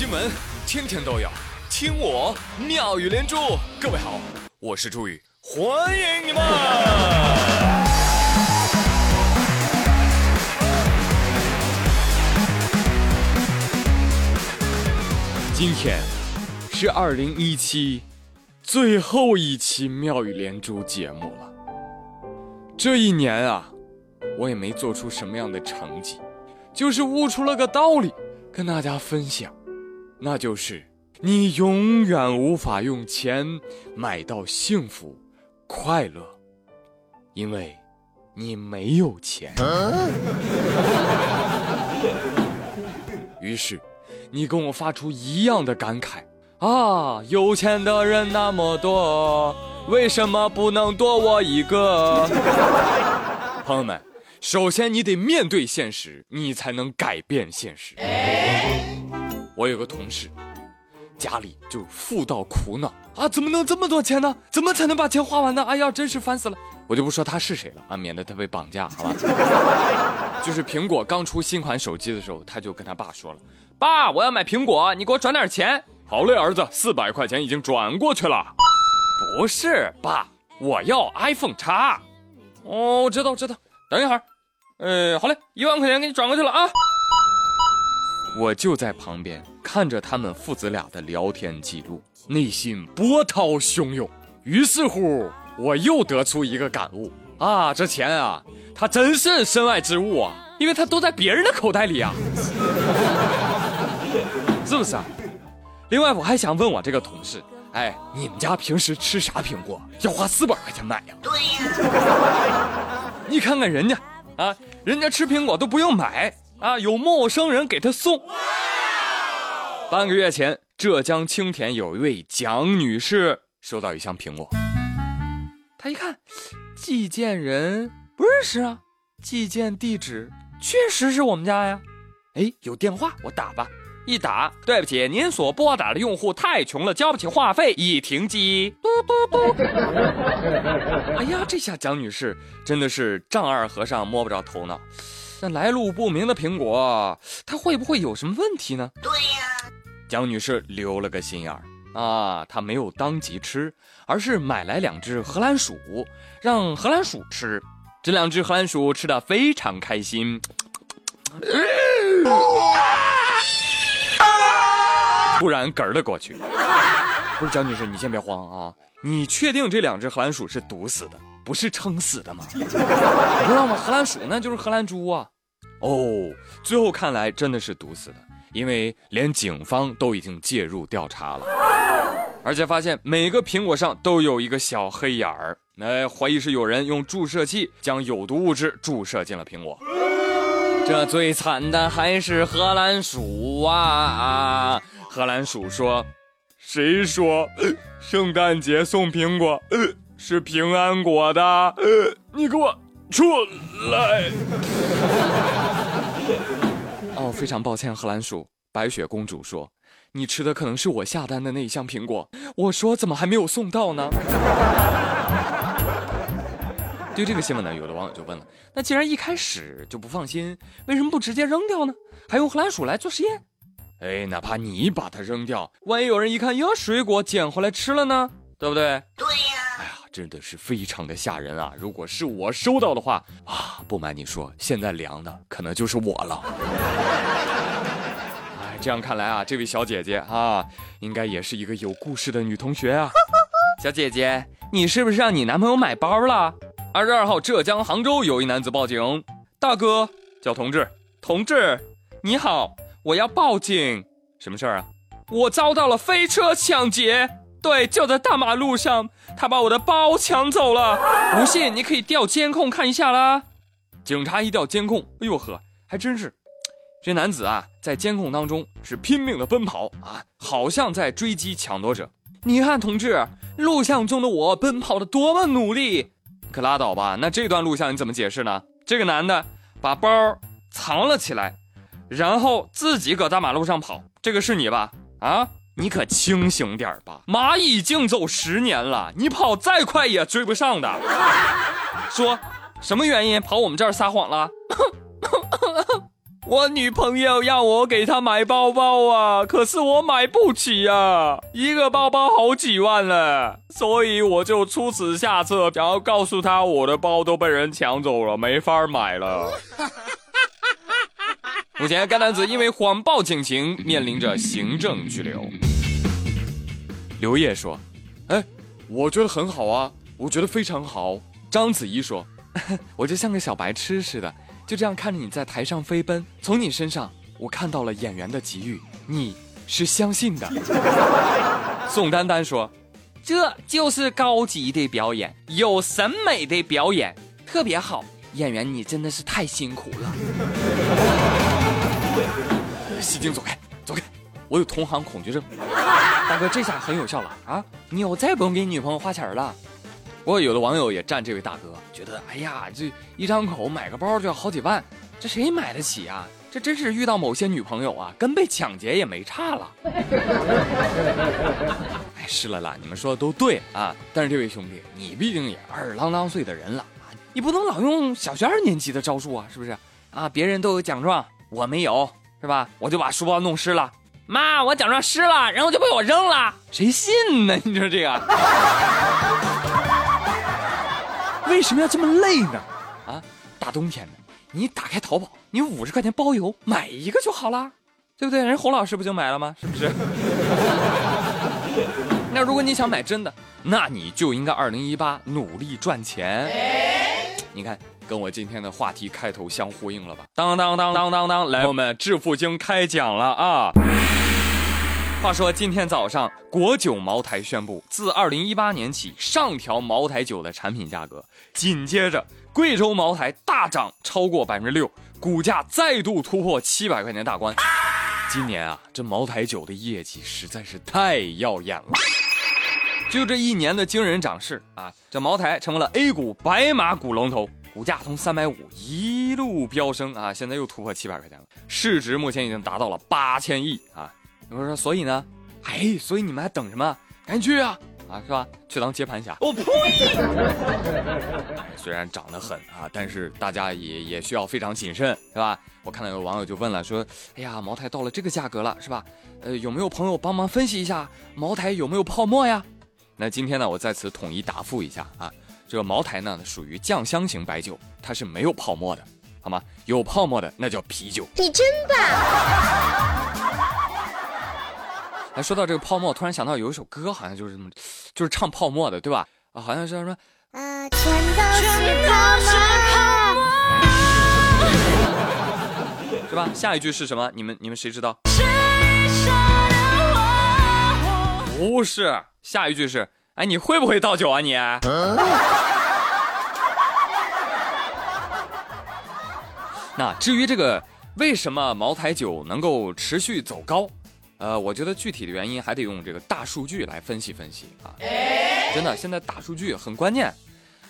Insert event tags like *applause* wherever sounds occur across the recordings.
新闻天天都有，听我妙语连珠。各位好，我是朱宇，欢迎你们。今天是二零一七最后一期妙语连珠节目了。这一年啊，我也没做出什么样的成绩，就是悟出了个道理，跟大家分享。那就是你永远无法用钱买到幸福、快乐，因为你没有钱。*laughs* 于是，你跟我发出一样的感慨啊！有钱的人那么多，为什么不能多我一个？朋友们，首先你得面对现实，你才能改变现实。我有个同事，家里就富到苦恼啊，怎么能这么多钱呢？怎么才能把钱花完呢？哎呀，真是烦死了！我就不说他是谁了啊，免得他被绑架，好吧？*laughs* 就是苹果刚出新款手机的时候，他就跟他爸说了：“爸，我要买苹果，你给我转点钱。”好嘞，儿子，四百块钱已经转过去了。不是，爸，我要 iPhone 叉。哦，我知道，知道。等一会儿，呃，好嘞，一万块钱给你转过去了啊。我就在旁边看着他们父子俩的聊天记录，内心波涛汹涌。于是乎，我又得出一个感悟啊，这钱啊，它真是身外之物啊，因为它都在别人的口袋里啊，*laughs* 是不是啊？另外，我还想问我这个同事，哎，你们家平时吃啥苹果要花四百块钱买呀？对呀，你看看人家啊，人家吃苹果都不用买。啊！有陌生人给他送。半个月前，浙江青田有一位蒋女士收到一箱苹果。她一看，寄件人不认识啊，寄件地址确实是我们家呀。哎，有电话，我打吧。一打，对不起，您所拨打的用户太穷了，交不起话费，已停机。嘟嘟嘟。*laughs* 哎呀，这下蒋女士真的是丈二和尚摸不着头脑。那来路不明的苹果，它会不会有什么问题呢？对呀，蒋女士留了个心眼儿啊，她没有当即吃，而是买来两只荷兰鼠，让荷兰鼠吃。这两只荷兰鼠吃的非常开心，突然嗝了过去。不是蒋女士，你先别慌啊，你确定这两只荷兰鼠是毒死的？不是撑死的吗？你知道吗？荷兰鼠那就是荷兰猪啊！哦，最后看来真的是毒死的，因为连警方都已经介入调查了，而且发现每个苹果上都有一个小黑眼儿，哎，怀疑是有人用注射器将有毒物质注射进了苹果。这最惨的还是荷兰鼠啊！荷兰鼠说：“谁说圣诞节送苹果？”呃是平安果的，呃，你给我出来！哦，非常抱歉，荷兰鼠。白雪公主说：“你吃的可能是我下单的那一箱苹果。”我说：“怎么还没有送到呢？” *laughs* 对这个新闻呢，有的网友就问了：“那既然一开始就不放心，为什么不直接扔掉呢？还用荷兰鼠来做实验？哎，哪怕你把它扔掉，万一有人一看，哟，水果捡回来吃了呢？对不对？对呀。哎呀真的是非常的吓人啊！如果是我收到的话啊，不瞒你说，现在凉的可能就是我了。*laughs* 哎，这样看来啊，这位小姐姐啊，应该也是一个有故事的女同学啊。*laughs* 小姐姐，你是不是让你男朋友买包了？二十二号，浙江杭州有一男子报警，大哥叫同志，同志你好，我要报警，什么事儿啊？我遭到了飞车抢劫。对，就在大马路上，他把我的包抢走了。不信，你可以调监控看一下啦。警察一调监控，哎呦呵，还真是，这男子啊，在监控当中是拼命的奔跑啊，好像在追击抢夺者。你看，同志，录像中的我奔跑的多么努力，可拉倒吧。那这段录像你怎么解释呢？这个男的把包藏了起来，然后自己搁大马路上跑，这个是你吧？啊？你可清醒点吧！蚂蚁竞走十年了，你跑再快也追不上的。*laughs* 说什么原因跑我们这儿撒谎了？*laughs* 我女朋友让我给她买包包啊，可是我买不起啊，一个包包好几万嘞，所以我就出此下策，想要告诉她我的包都被人抢走了，没法买了。目前该男子因为谎报警情，面临着行政拘留。刘烨说：“哎，我觉得很好啊，我觉得非常好。”章子怡说：“ *laughs* 我就像个小白痴似的。”就这样看着你在台上飞奔，从你身上我看到了演员的机遇，你是相信的。*laughs* 宋丹丹说：“这就是高级的表演，有审美的表演，特别好。演员你真的是太辛苦了。”西京走开，走开，我有同行恐惧症。大哥，这下很有效了啊！你以后再也不用给你女朋友花钱了。不过有的网友也站这位大哥，觉得哎呀，这一张口买个包就要好几万，这谁买得起啊？这真是遇到某些女朋友啊，跟被抢劫也没差了。*laughs* 哎，是了啦，你们说的都对啊。但是这位兄弟，你毕竟也二十啷当岁的人了啊，你不能老用小学二年级的招数啊，是不是？啊，别人都有奖状，我没有，是吧？我就把书包弄湿了，妈，我奖状湿了，然后就被我扔了，谁信呢？*laughs* 你说这个？为什么要这么累呢？啊，大冬天的，你打开淘宝，你五十块钱包邮，买一个就好了，对不对？人侯老师不就买了吗？是不是？*laughs* 那如果你想买真的，那你就应该二零一八努力赚钱。你看，跟我今天的话题开头相呼应了吧？当当当当当当，来，我们致富经开讲了啊！话说今天早上，国酒茅台宣布自二零一八年起上调茅台酒的产品价格。紧接着，贵州茅台大涨超过百分之六，股价再度突破七百块钱大关。今年啊，这茅台酒的业绩实在是太耀眼了。就这一年的惊人涨势啊，这茅台成为了 A 股白马股龙头，股价从三百五一路飙升啊，现在又突破七百块钱了，市值目前已经达到了八千亿啊。有人说，所以呢？哎，所以你们还等什么？赶紧去啊！啊，是吧？去当接盘侠。我呸！*laughs* 虽然涨得很啊，但是大家也也需要非常谨慎，是吧？我看到有网友就问了，说：“哎呀，茅台到了这个价格了，是吧？呃，有没有朋友帮忙分析一下茅台有没有泡沫呀？”那今天呢，我在此统一答复一下啊，这个茅台呢属于酱香型白酒，它是没有泡沫的，好吗？有泡沫的那叫啤酒。你真棒！哎，说到这个泡沫，突然想到有一首歌，好像就是这么，就是唱泡沫的，对吧？啊，好像是什么？啊，全都是泡沫，是吧？下一句是什么？你们你们谁知道？不是，下一句是，哎，你会不会倒酒啊你？那至于这个为什么茅台酒能够持续走高？呃，我觉得具体的原因还得用这个大数据来分析分析啊！真的，现在大数据很关键，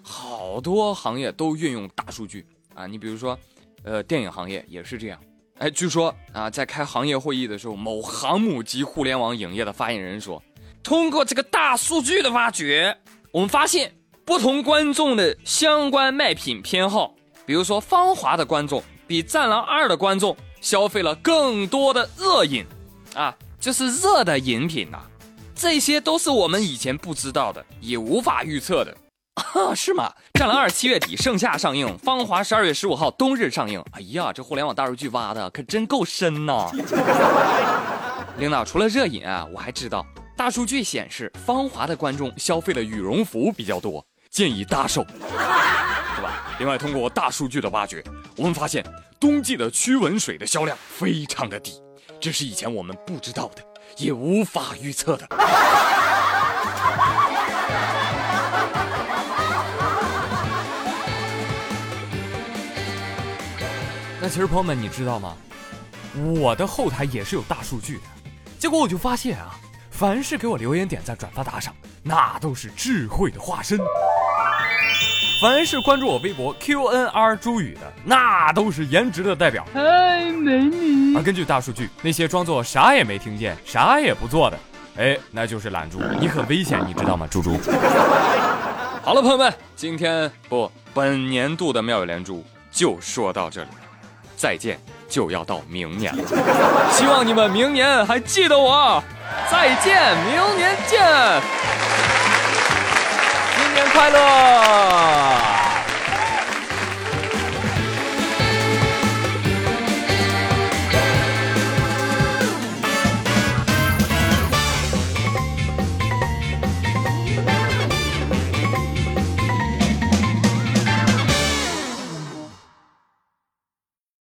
好多行业都运用大数据啊。你比如说，呃，电影行业也是这样。哎，据说啊，在开行业会议的时候，某航母级互联网影业的发言人说，通过这个大数据的挖掘，我们发现不同观众的相关卖品偏好，比如说《芳华》的观众比《战狼二》的观众消费了更多的热饮。啊，就是热的饮品呐，这些都是我们以前不知道的，也无法预测的，啊，是吗？《战狼二》七月底盛夏上映，《芳华》十二月十五号冬日上映。哎呀，这互联网大数据挖的可真够深呐！领导，除了热饮啊，我还知道大数据显示，《芳华》的观众消费了羽绒服比较多，建议搭售，*laughs* 是吧？另外，通过大数据的挖掘，我们发现冬季的驱蚊水的销量非常的低。这是以前我们不知道的，也无法预测的。*laughs* 那其实朋友们，你知道吗？我的后台也是有大数据的，结果我就发现啊，凡是给我留言、点赞、转发、打赏，那都是智慧的化身。凡是关注我微博 QNR 朱宇的，那都是颜值的代表。嗨，美女。而根据大数据，那些装作啥也没听见、啥也不做的，哎，那就是懒猪。你很危险，你知道吗，猪猪？*laughs* 好了，朋友们，今天不本年度的妙语连珠就说到这里。再见就要到明年了。希望你们明年还记得我。再见，明年见，新年快乐！